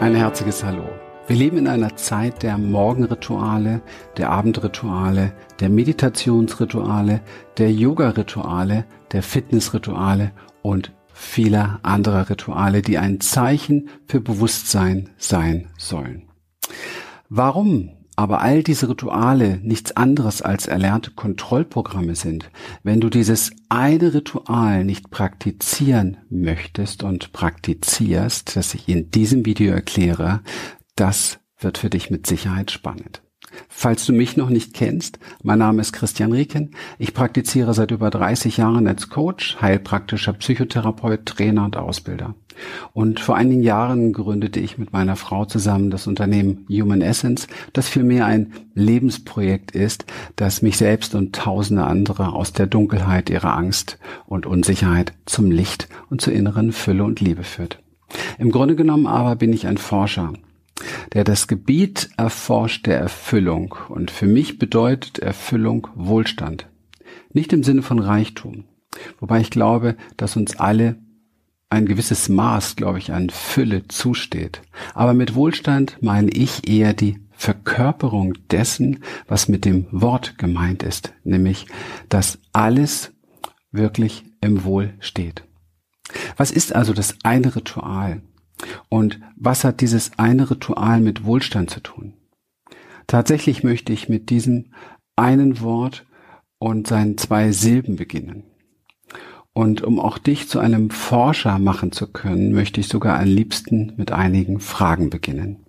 Ein herzliches Hallo. Wir leben in einer Zeit der Morgenrituale, der Abendrituale, der Meditationsrituale, der Yoga-Rituale, der Fitnessrituale und vieler anderer Rituale, die ein Zeichen für Bewusstsein sein sollen. Warum aber all diese Rituale nichts anderes als erlernte Kontrollprogramme sind, wenn du dieses eine Ritual nicht praktizieren möchtest und praktizierst, das ich in diesem Video erkläre, das wird für dich mit Sicherheit spannend. Falls du mich noch nicht kennst, mein Name ist Christian Rieken. Ich praktiziere seit über 30 Jahren als Coach, heilpraktischer Psychotherapeut, Trainer und Ausbilder. Und vor einigen Jahren gründete ich mit meiner Frau zusammen das Unternehmen Human Essence, das vielmehr ein Lebensprojekt ist, das mich selbst und tausende andere aus der Dunkelheit ihrer Angst und Unsicherheit zum Licht und zur inneren Fülle und Liebe führt. Im Grunde genommen aber bin ich ein Forscher der das Gebiet erforscht der Erfüllung. Und für mich bedeutet Erfüllung Wohlstand. Nicht im Sinne von Reichtum. Wobei ich glaube, dass uns alle ein gewisses Maß, glaube ich, an Fülle zusteht. Aber mit Wohlstand meine ich eher die Verkörperung dessen, was mit dem Wort gemeint ist, nämlich, dass alles wirklich im Wohl steht. Was ist also das eine Ritual? Und was hat dieses eine Ritual mit Wohlstand zu tun? Tatsächlich möchte ich mit diesem einen Wort und seinen zwei Silben beginnen. Und um auch dich zu einem Forscher machen zu können, möchte ich sogar am liebsten mit einigen Fragen beginnen.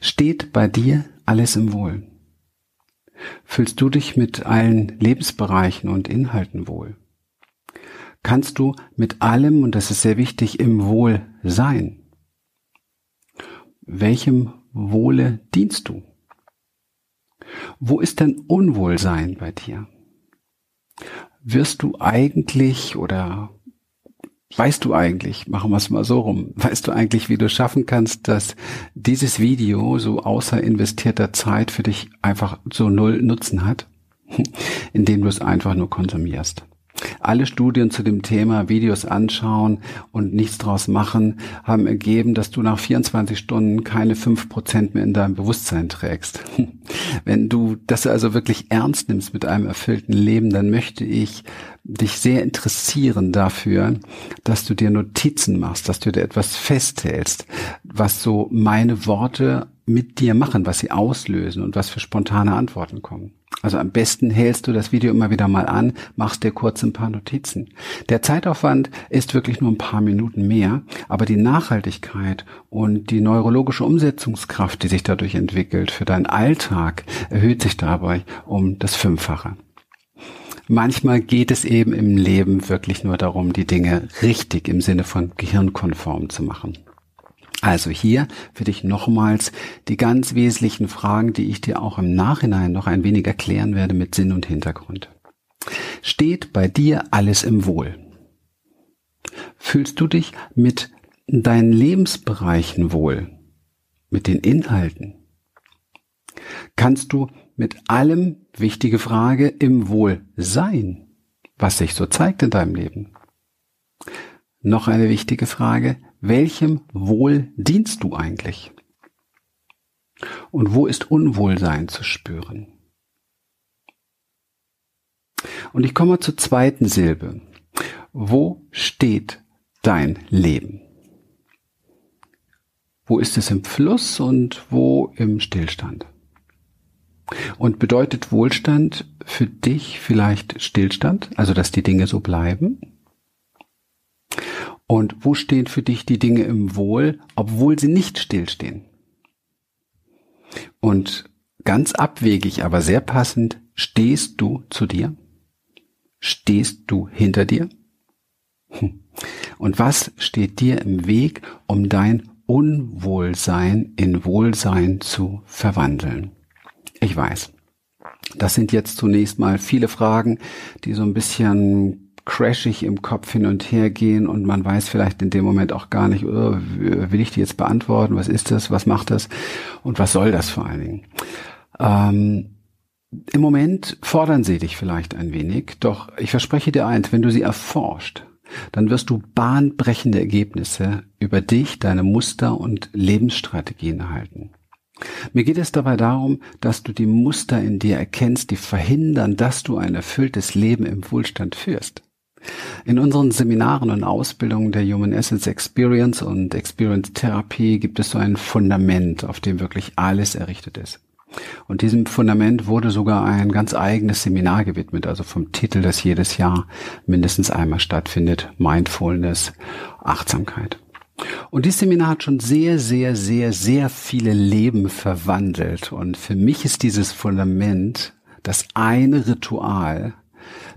Steht bei dir alles im Wohl? Fühlst du dich mit allen Lebensbereichen und Inhalten wohl? Kannst du mit allem, und das ist sehr wichtig, im Wohl sein. Welchem Wohle dienst du? Wo ist denn Unwohlsein bei dir? Wirst du eigentlich oder weißt du eigentlich, machen wir es mal so rum, weißt du eigentlich, wie du schaffen kannst, dass dieses Video so außer investierter Zeit für dich einfach so null Nutzen hat, indem du es einfach nur konsumierst? Alle Studien zu dem Thema Videos anschauen und nichts draus machen, haben ergeben, dass du nach 24 Stunden keine fünf Prozent mehr in deinem Bewusstsein trägst. Wenn du das also wirklich ernst nimmst mit einem erfüllten Leben, dann möchte ich dich sehr interessieren dafür, dass du dir Notizen machst, dass du dir etwas festhältst, was so meine Worte mit dir machen, was sie auslösen und was für spontane Antworten kommen. Also am besten hältst du das Video immer wieder mal an, machst dir kurz ein paar Notizen. Der Zeitaufwand ist wirklich nur ein paar Minuten mehr, aber die Nachhaltigkeit und die neurologische Umsetzungskraft, die sich dadurch entwickelt für deinen Alltag, erhöht sich dabei um das Fünffache. Manchmal geht es eben im Leben wirklich nur darum, die Dinge richtig im Sinne von gehirnkonform zu machen. Also hier für dich nochmals die ganz wesentlichen Fragen, die ich dir auch im Nachhinein noch ein wenig erklären werde mit Sinn und Hintergrund. Steht bei dir alles im Wohl? Fühlst du dich mit deinen Lebensbereichen wohl? Mit den Inhalten? Kannst du mit allem, wichtige Frage, im Wohl sein, was sich so zeigt in deinem Leben? Noch eine wichtige Frage, welchem Wohl dienst du eigentlich? Und wo ist Unwohlsein zu spüren? Und ich komme zur zweiten Silbe. Wo steht dein Leben? Wo ist es im Fluss und wo im Stillstand? Und bedeutet Wohlstand für dich vielleicht Stillstand, also dass die Dinge so bleiben? Und wo stehen für dich die Dinge im Wohl, obwohl sie nicht stillstehen? Und ganz abwegig, aber sehr passend, stehst du zu dir? Stehst du hinter dir? Hm. Und was steht dir im Weg, um dein Unwohlsein in Wohlsein zu verwandeln? Ich weiß. Das sind jetzt zunächst mal viele Fragen, die so ein bisschen crashig im Kopf hin und her gehen und man weiß vielleicht in dem Moment auch gar nicht, oh, will ich die jetzt beantworten, was ist das, was macht das und was soll das vor allen Dingen. Ähm, Im Moment fordern sie dich vielleicht ein wenig, doch ich verspreche dir eins, wenn du sie erforscht, dann wirst du bahnbrechende Ergebnisse über dich, deine Muster und Lebensstrategien erhalten. Mir geht es dabei darum, dass du die Muster in dir erkennst, die verhindern, dass du ein erfülltes Leben im Wohlstand führst. In unseren Seminaren und Ausbildungen der Human Essence Experience und Experience Therapie gibt es so ein Fundament, auf dem wirklich alles errichtet ist. Und diesem Fundament wurde sogar ein ganz eigenes Seminar gewidmet, also vom Titel, das jedes Jahr mindestens einmal stattfindet, Mindfulness, Achtsamkeit. Und dieses Seminar hat schon sehr, sehr, sehr, sehr viele Leben verwandelt. Und für mich ist dieses Fundament das eine Ritual,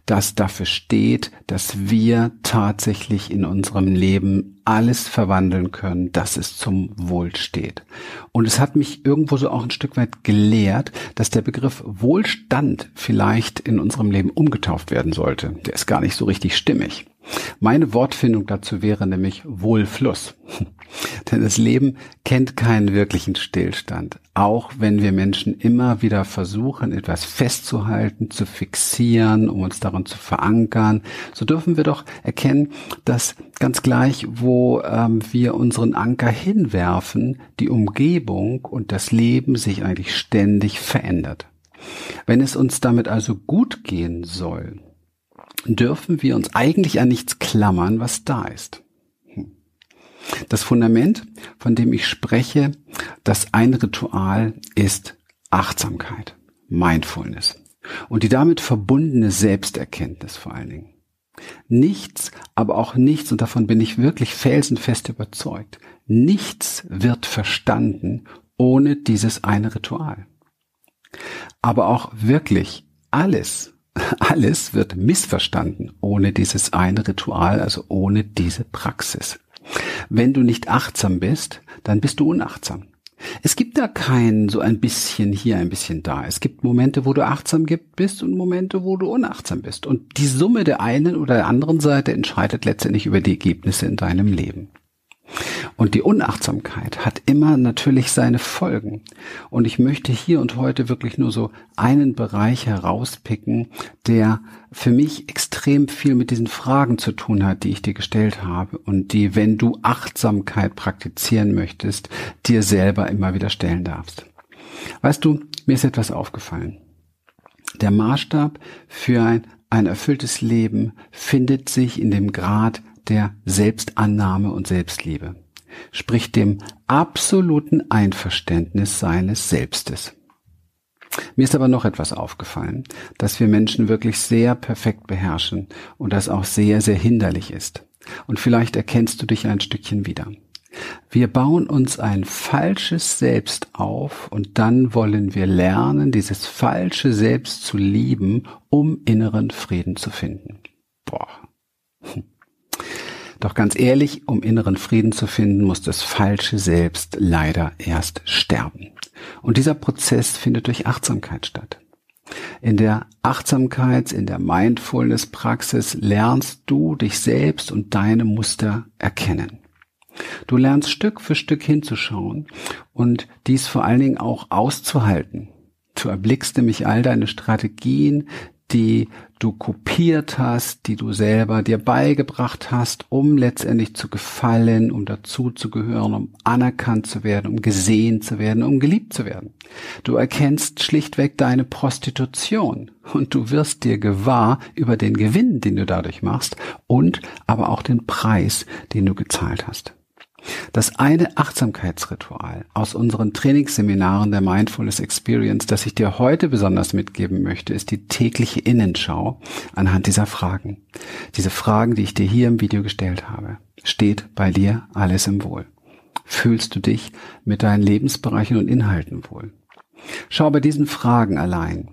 das dafür steht, dass wir tatsächlich in unserem Leben alles verwandeln können, dass es zum Wohl steht. Und es hat mich irgendwo so auch ein Stück weit gelehrt, dass der Begriff Wohlstand vielleicht in unserem Leben umgetauft werden sollte. Der ist gar nicht so richtig stimmig. Meine Wortfindung dazu wäre nämlich Wohlfluss. Denn das Leben kennt keinen wirklichen Stillstand. Auch wenn wir Menschen immer wieder versuchen, etwas festzuhalten, zu fixieren, um uns daran zu verankern, so dürfen wir doch erkennen, dass ganz gleich, wo ähm, wir unseren Anker hinwerfen, die Umgebung und das Leben sich eigentlich ständig verändert. Wenn es uns damit also gut gehen soll, dürfen wir uns eigentlich an nichts klammern, was da ist. Das Fundament, von dem ich spreche, das ein Ritual ist Achtsamkeit, Mindfulness und die damit verbundene Selbsterkenntnis vor allen Dingen. Nichts, aber auch nichts, und davon bin ich wirklich felsenfest überzeugt, nichts wird verstanden ohne dieses eine Ritual. Aber auch wirklich alles alles wird missverstanden ohne dieses eine Ritual, also ohne diese Praxis. Wenn du nicht achtsam bist, dann bist du unachtsam. Es gibt da kein so ein bisschen hier, ein bisschen da. Es gibt Momente, wo du achtsam bist und Momente, wo du unachtsam bist. Und die Summe der einen oder der anderen Seite entscheidet letztendlich über die Ergebnisse in deinem Leben. Und die Unachtsamkeit hat immer natürlich seine Folgen. Und ich möchte hier und heute wirklich nur so einen Bereich herauspicken, der für mich extrem viel mit diesen Fragen zu tun hat, die ich dir gestellt habe und die, wenn du Achtsamkeit praktizieren möchtest, dir selber immer wieder stellen darfst. Weißt du, mir ist etwas aufgefallen. Der Maßstab für ein, ein erfülltes Leben findet sich in dem Grad der Selbstannahme und Selbstliebe, sprich dem absoluten Einverständnis seines Selbstes. Mir ist aber noch etwas aufgefallen, dass wir Menschen wirklich sehr perfekt beherrschen und das auch sehr, sehr hinderlich ist. Und vielleicht erkennst du dich ein Stückchen wieder. Wir bauen uns ein falsches Selbst auf und dann wollen wir lernen, dieses falsche Selbst zu lieben, um inneren Frieden zu finden. Boah. Doch ganz ehrlich, um inneren Frieden zu finden, muss das falsche Selbst leider erst sterben. Und dieser Prozess findet durch Achtsamkeit statt. In der Achtsamkeits-, in der Mindfulness-Praxis lernst du dich selbst und deine Muster erkennen. Du lernst Stück für Stück hinzuschauen und dies vor allen Dingen auch auszuhalten. Du erblickst nämlich all deine Strategien, die du kopiert hast, die du selber dir beigebracht hast, um letztendlich zu gefallen, um dazu zu gehören, um anerkannt zu werden, um gesehen zu werden, um geliebt zu werden. Du erkennst schlichtweg deine Prostitution und du wirst dir gewahr über den Gewinn, den du dadurch machst und aber auch den Preis, den du gezahlt hast. Das eine Achtsamkeitsritual aus unseren Trainingsseminaren der Mindfulness Experience, das ich dir heute besonders mitgeben möchte, ist die tägliche Innenschau anhand dieser Fragen. Diese Fragen, die ich dir hier im Video gestellt habe. Steht bei dir alles im Wohl? Fühlst du dich mit deinen Lebensbereichen und Inhalten wohl? Schau bei diesen Fragen allein,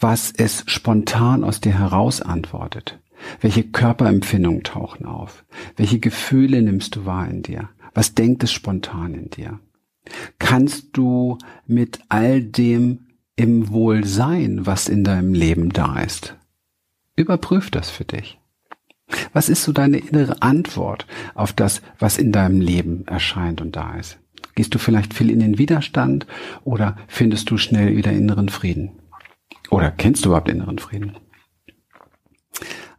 was es spontan aus dir heraus antwortet. Welche Körperempfindungen tauchen auf? Welche Gefühle nimmst du wahr in dir? Was denkt es spontan in dir? Kannst du mit all dem im Wohl sein, was in deinem Leben da ist? Überprüf das für dich. Was ist so deine innere Antwort auf das, was in deinem Leben erscheint und da ist? Gehst du vielleicht viel in den Widerstand oder findest du schnell wieder inneren Frieden? Oder kennst du überhaupt inneren Frieden?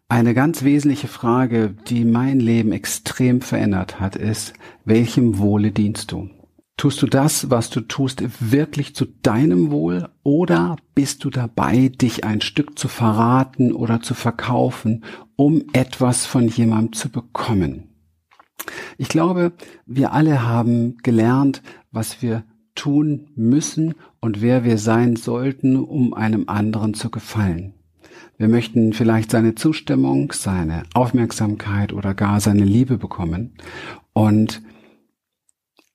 Eine ganz wesentliche Frage, die mein Leben extrem verändert hat, ist, welchem Wohle dienst du? Tust du das, was du tust, wirklich zu deinem Wohl oder bist du dabei, dich ein Stück zu verraten oder zu verkaufen, um etwas von jemandem zu bekommen? Ich glaube, wir alle haben gelernt, was wir tun müssen und wer wir sein sollten, um einem anderen zu gefallen. Wir möchten vielleicht seine Zustimmung, seine Aufmerksamkeit oder gar seine Liebe bekommen. Und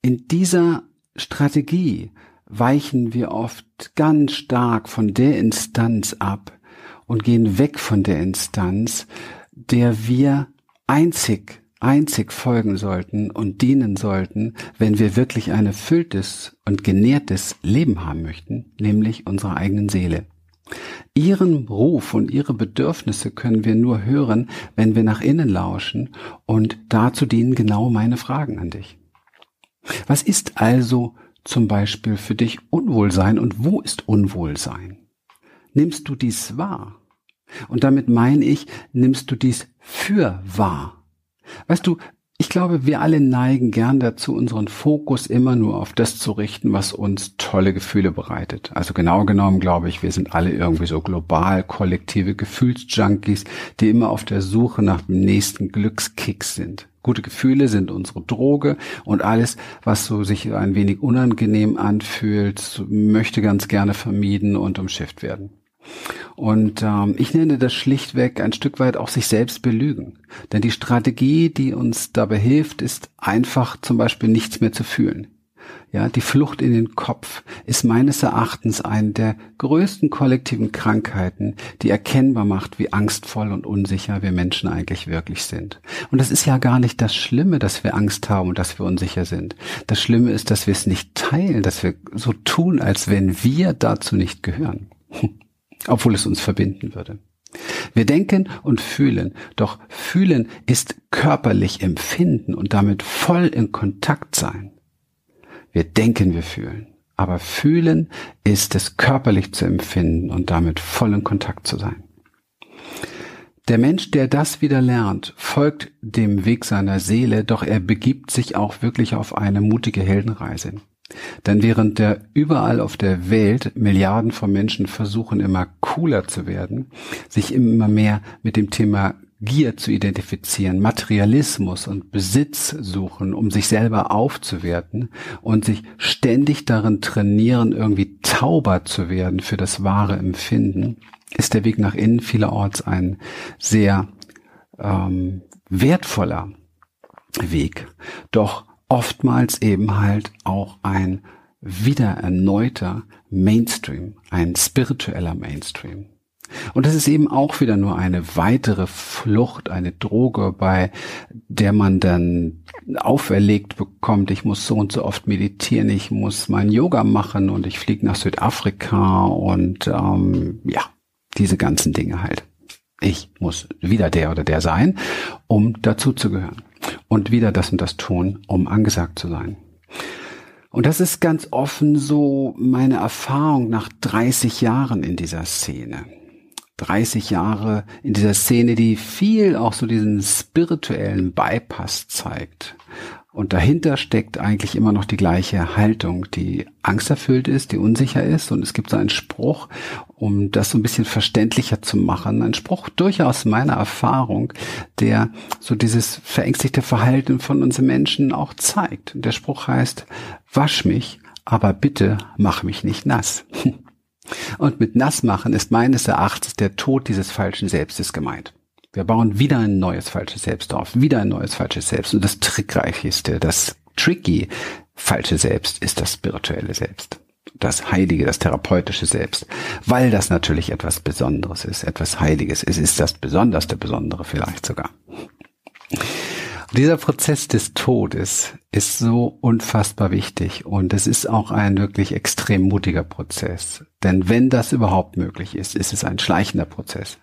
in dieser Strategie weichen wir oft ganz stark von der Instanz ab und gehen weg von der Instanz, der wir einzig, einzig folgen sollten und dienen sollten, wenn wir wirklich ein erfülltes und genährtes Leben haben möchten, nämlich unserer eigenen Seele. Ihren Ruf und ihre Bedürfnisse können wir nur hören, wenn wir nach innen lauschen und dazu dienen genau meine Fragen an dich. Was ist also zum Beispiel für dich Unwohlsein und wo ist Unwohlsein? Nimmst du dies wahr? Und damit meine ich, nimmst du dies für wahr? Weißt du, ich glaube, wir alle neigen gern dazu, unseren Fokus immer nur auf das zu richten, was uns tolle Gefühle bereitet. Also genau genommen glaube ich, wir sind alle irgendwie so global kollektive Gefühlsjunkies, die immer auf der Suche nach dem nächsten Glückskick sind. Gute Gefühle sind unsere Droge und alles, was so sich ein wenig unangenehm anfühlt, möchte ganz gerne vermieden und umschifft werden. Und ähm, ich nenne das schlichtweg ein Stück weit auch sich selbst belügen. Denn die Strategie, die uns dabei hilft, ist einfach zum Beispiel nichts mehr zu fühlen. Ja, die Flucht in den Kopf ist meines Erachtens eine der größten kollektiven Krankheiten, die erkennbar macht, wie angstvoll und unsicher wir Menschen eigentlich wirklich sind. Und das ist ja gar nicht das Schlimme, dass wir Angst haben und dass wir unsicher sind. Das Schlimme ist, dass wir es nicht teilen, dass wir so tun, als wenn wir dazu nicht gehören obwohl es uns verbinden würde. Wir denken und fühlen, doch fühlen ist körperlich empfinden und damit voll in Kontakt sein. Wir denken, wir fühlen, aber fühlen ist es körperlich zu empfinden und damit voll in Kontakt zu sein. Der Mensch, der das wieder lernt, folgt dem Weg seiner Seele, doch er begibt sich auch wirklich auf eine mutige Heldenreise. Denn während der überall auf der Welt Milliarden von Menschen versuchen, immer cooler zu werden, sich immer mehr mit dem Thema Gier zu identifizieren, Materialismus und Besitz suchen, um sich selber aufzuwerten und sich ständig darin trainieren, irgendwie tauber zu werden für das wahre Empfinden, ist der Weg nach innen vielerorts ein sehr ähm, wertvoller Weg. Doch oftmals eben halt auch ein wieder erneuter Mainstream, ein spiritueller Mainstream. Und das ist eben auch wieder nur eine weitere Flucht, eine Droge, bei der man dann auferlegt bekommt, ich muss so und so oft meditieren, ich muss mein Yoga machen und ich fliege nach Südafrika und ähm, ja, diese ganzen Dinge halt. Ich muss wieder der oder der sein, um dazu zu gehören und wieder das und das tun, um angesagt zu sein. Und das ist ganz offen so meine Erfahrung nach 30 Jahren in dieser Szene. 30 Jahre in dieser Szene, die viel auch so diesen spirituellen Bypass zeigt. Und dahinter steckt eigentlich immer noch die gleiche Haltung, die angsterfüllt ist, die unsicher ist. Und es gibt so einen Spruch, um das so ein bisschen verständlicher zu machen. Ein Spruch durchaus meiner Erfahrung, der so dieses verängstigte Verhalten von uns Menschen auch zeigt. Und der Spruch heißt, wasch mich, aber bitte mach mich nicht nass. Und mit nass machen ist meines Erachtens der Tod dieses falschen Selbstes gemeint. Wir bauen wieder ein neues falsches Selbst auf, wieder ein neues falsches Selbst. Und das Trickreichste, das tricky falsche Selbst ist das spirituelle Selbst. Das Heilige, das therapeutische Selbst. Weil das natürlich etwas Besonderes ist, etwas Heiliges. Es ist das Besonderste Besondere vielleicht sogar. Dieser Prozess des Todes ist so unfassbar wichtig und es ist auch ein wirklich extrem mutiger Prozess. Denn wenn das überhaupt möglich ist, ist es ein schleichender Prozess.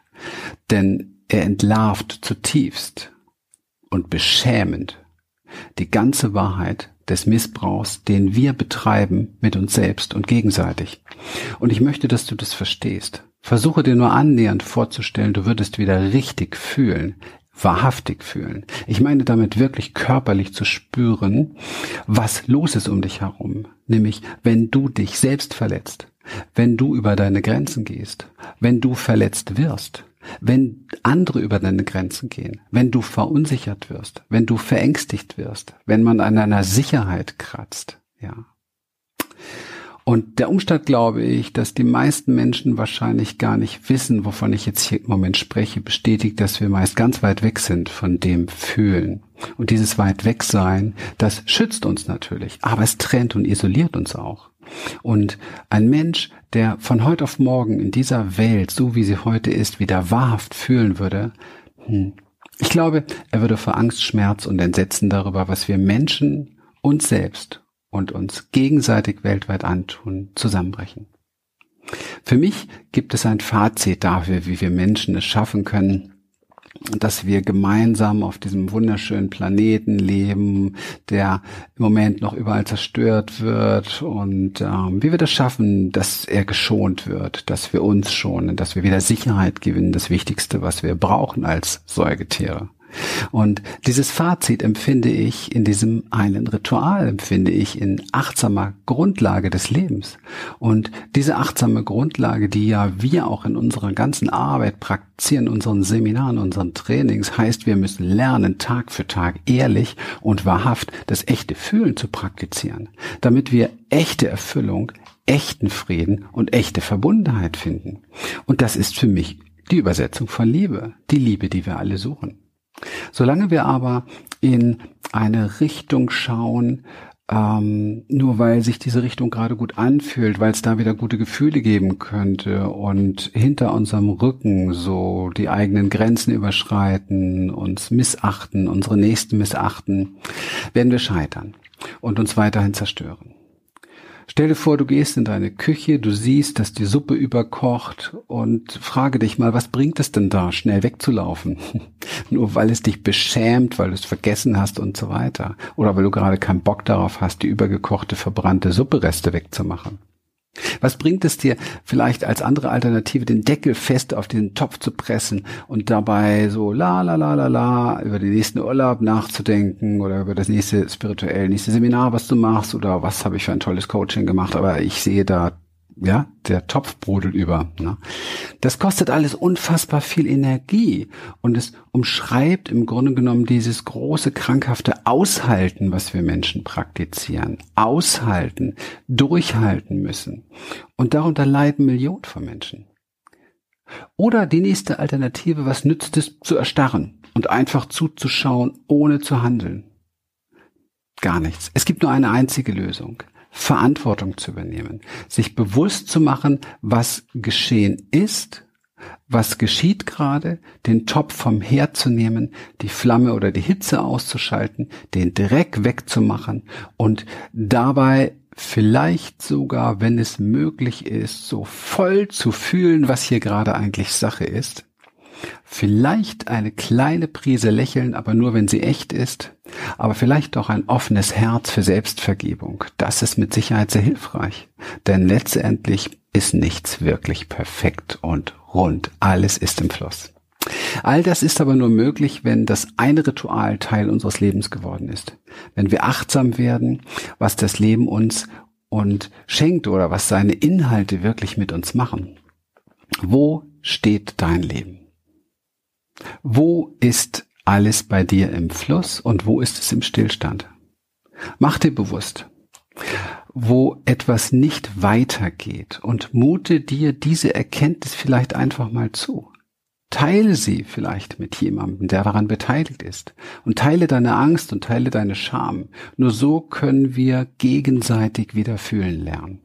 Denn er entlarvt zutiefst und beschämend die ganze Wahrheit des Missbrauchs, den wir betreiben mit uns selbst und gegenseitig. Und ich möchte, dass du das verstehst. Versuche dir nur annähernd vorzustellen, du würdest wieder richtig fühlen, wahrhaftig fühlen. Ich meine damit wirklich körperlich zu spüren, was los ist um dich herum. Nämlich, wenn du dich selbst verletzt, wenn du über deine Grenzen gehst, wenn du verletzt wirst, wenn andere über deine Grenzen gehen, wenn du verunsichert wirst, wenn du verängstigt wirst, wenn man an deiner Sicherheit kratzt, ja. Und der Umstand, glaube ich, dass die meisten Menschen wahrscheinlich gar nicht wissen, wovon ich jetzt hier im Moment spreche, bestätigt, dass wir meist ganz weit weg sind von dem Fühlen. Und dieses weit weg sein, das schützt uns natürlich, aber es trennt und isoliert uns auch. Und ein Mensch, der von heute auf morgen in dieser Welt, so wie sie heute ist, wieder wahrhaft fühlen würde, hm, ich glaube, er würde vor Angst, Schmerz und Entsetzen darüber, was wir Menschen uns selbst und uns gegenseitig weltweit antun, zusammenbrechen. Für mich gibt es ein Fazit dafür, wie wir Menschen es schaffen können, dass wir gemeinsam auf diesem wunderschönen Planeten leben, der im Moment noch überall zerstört wird und ähm, wie wir das schaffen, dass er geschont wird, dass wir uns schonen, dass wir wieder Sicherheit gewinnen, das Wichtigste, was wir brauchen als Säugetiere. Und dieses Fazit empfinde ich in diesem einen Ritual, empfinde ich in achtsamer Grundlage des Lebens. Und diese achtsame Grundlage, die ja wir auch in unserer ganzen Arbeit praktizieren, unseren Seminaren, unseren Trainings, heißt, wir müssen lernen, Tag für Tag ehrlich und wahrhaft das echte Fühlen zu praktizieren, damit wir echte Erfüllung, echten Frieden und echte Verbundenheit finden. Und das ist für mich die Übersetzung von Liebe, die Liebe, die wir alle suchen. Solange wir aber in eine Richtung schauen, ähm, nur weil sich diese Richtung gerade gut anfühlt, weil es da wieder gute Gefühle geben könnte und hinter unserem Rücken so die eigenen Grenzen überschreiten, uns missachten, unsere Nächsten missachten, werden wir scheitern und uns weiterhin zerstören. Stell dir vor, du gehst in deine Küche, du siehst, dass die Suppe überkocht und frage dich mal, was bringt es denn da, schnell wegzulaufen? Nur weil es dich beschämt, weil du es vergessen hast und so weiter. Oder weil du gerade keinen Bock darauf hast, die übergekochte, verbrannte Suppereste wegzumachen. Was bringt es dir vielleicht als andere Alternative, den Deckel fest auf den Topf zu pressen und dabei so la la la la la über den nächsten Urlaub nachzudenken oder über das nächste spirituell nächste Seminar, was du machst oder was habe ich für ein tolles Coaching gemacht, aber ich sehe da ja, der Topf brodelt über. Ne? Das kostet alles unfassbar viel Energie und es umschreibt im Grunde genommen dieses große krankhafte Aushalten, was wir Menschen praktizieren. Aushalten, durchhalten müssen. Und darunter leiden Millionen von Menschen. Oder die nächste Alternative, was nützt es zu erstarren und einfach zuzuschauen, ohne zu handeln? Gar nichts. Es gibt nur eine einzige Lösung. Verantwortung zu übernehmen, sich bewusst zu machen, was geschehen ist, was geschieht gerade, den Topf vom Herd zu nehmen, die Flamme oder die Hitze auszuschalten, den Dreck wegzumachen und dabei vielleicht sogar, wenn es möglich ist, so voll zu fühlen, was hier gerade eigentlich Sache ist, Vielleicht eine kleine Prise Lächeln, aber nur wenn sie echt ist. Aber vielleicht auch ein offenes Herz für Selbstvergebung. Das ist mit Sicherheit sehr hilfreich. Denn letztendlich ist nichts wirklich perfekt und rund. Alles ist im Fluss. All das ist aber nur möglich, wenn das eine Ritual Teil unseres Lebens geworden ist. Wenn wir achtsam werden, was das Leben uns und schenkt oder was seine Inhalte wirklich mit uns machen. Wo steht dein Leben? Wo ist alles bei dir im Fluss und wo ist es im Stillstand? Mach dir bewusst, wo etwas nicht weitergeht und mute dir diese Erkenntnis vielleicht einfach mal zu. Teile sie vielleicht mit jemandem, der daran beteiligt ist. Und teile deine Angst und teile deine Scham. Nur so können wir gegenseitig wieder fühlen lernen.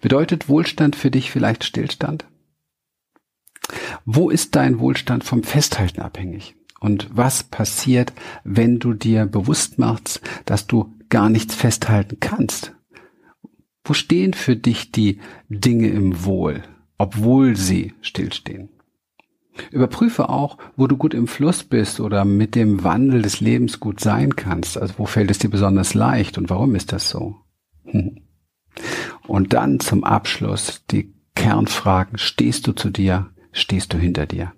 Bedeutet Wohlstand für dich vielleicht Stillstand? Wo ist dein Wohlstand vom Festhalten abhängig? Und was passiert, wenn du dir bewusst machst, dass du gar nichts festhalten kannst? Wo stehen für dich die Dinge im Wohl, obwohl sie stillstehen? Überprüfe auch, wo du gut im Fluss bist oder mit dem Wandel des Lebens gut sein kannst. Also wo fällt es dir besonders leicht und warum ist das so? Und dann zum Abschluss die Kernfragen. Stehst du zu dir? Stehst du hinter dir?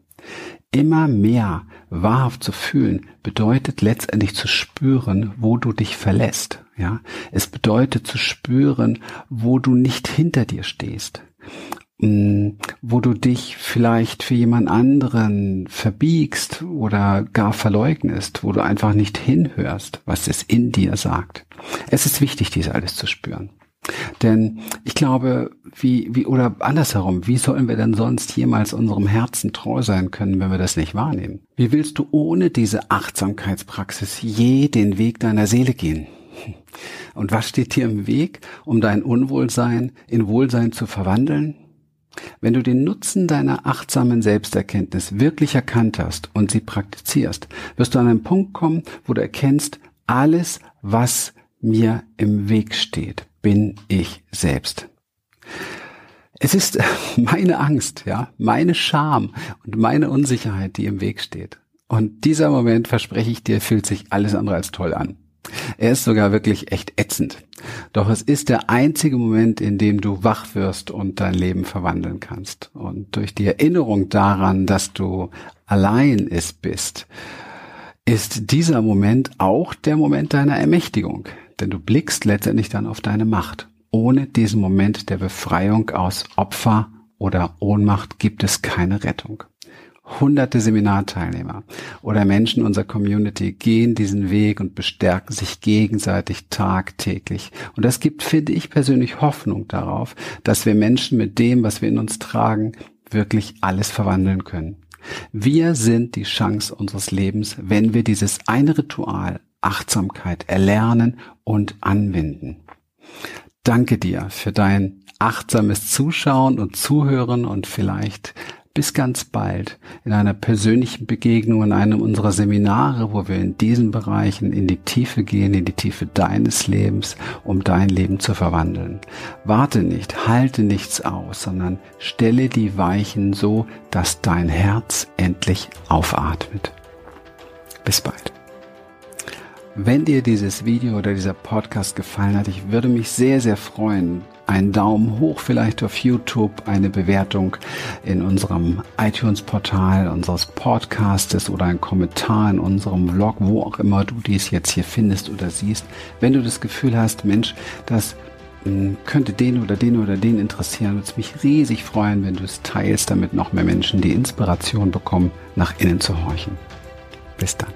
Immer mehr wahrhaft zu fühlen bedeutet letztendlich zu spüren, wo du dich verlässt. Ja, es bedeutet zu spüren, wo du nicht hinter dir stehst mm, wo du dich vielleicht für jemand anderen verbiegst oder gar verleugnest, wo du einfach nicht hinhörst, was es in dir sagt. Es ist wichtig, dies alles zu spüren. Denn ich glaube, wie, wie, oder andersherum, wie sollen wir denn sonst jemals unserem Herzen treu sein können, wenn wir das nicht wahrnehmen? Wie willst du ohne diese Achtsamkeitspraxis je den Weg deiner Seele gehen? Und was steht dir im Weg, um dein Unwohlsein in Wohlsein zu verwandeln? Wenn du den Nutzen deiner achtsamen Selbsterkenntnis wirklich erkannt hast und sie praktizierst, wirst du an einen Punkt kommen, wo du erkennst, alles, was mir im Weg steht, bin ich selbst. Es ist meine Angst, ja, meine Scham und meine Unsicherheit, die im Weg steht. Und dieser Moment, verspreche ich dir, fühlt sich alles andere als toll an. Er ist sogar wirklich echt ätzend. Doch es ist der einzige Moment, in dem du wach wirst und dein Leben verwandeln kannst. Und durch die Erinnerung daran, dass du allein es bist, ist dieser Moment auch der Moment deiner Ermächtigung. Denn du blickst letztendlich dann auf deine Macht. Ohne diesen Moment der Befreiung aus Opfer oder Ohnmacht gibt es keine Rettung hunderte Seminarteilnehmer oder Menschen unserer Community gehen diesen Weg und bestärken sich gegenseitig tagtäglich. Und das gibt, finde ich persönlich, Hoffnung darauf, dass wir Menschen mit dem, was wir in uns tragen, wirklich alles verwandeln können. Wir sind die Chance unseres Lebens, wenn wir dieses eine Ritual Achtsamkeit erlernen und anwenden. Danke dir für dein achtsames Zuschauen und Zuhören und vielleicht bis ganz bald in einer persönlichen Begegnung in einem unserer Seminare, wo wir in diesen Bereichen in die Tiefe gehen, in die Tiefe deines Lebens, um dein Leben zu verwandeln. Warte nicht, halte nichts aus, sondern stelle die Weichen so, dass dein Herz endlich aufatmet. Bis bald. Wenn dir dieses Video oder dieser Podcast gefallen hat, ich würde mich sehr, sehr freuen, einen Daumen hoch vielleicht auf YouTube, eine Bewertung in unserem iTunes-Portal unseres Podcastes oder ein Kommentar in unserem Vlog, wo auch immer du dies jetzt hier findest oder siehst. Wenn du das Gefühl hast, Mensch, das hm, könnte den oder den oder den interessieren, würde es mich riesig freuen, wenn du es teilst, damit noch mehr Menschen die Inspiration bekommen, nach innen zu horchen. Bis dann.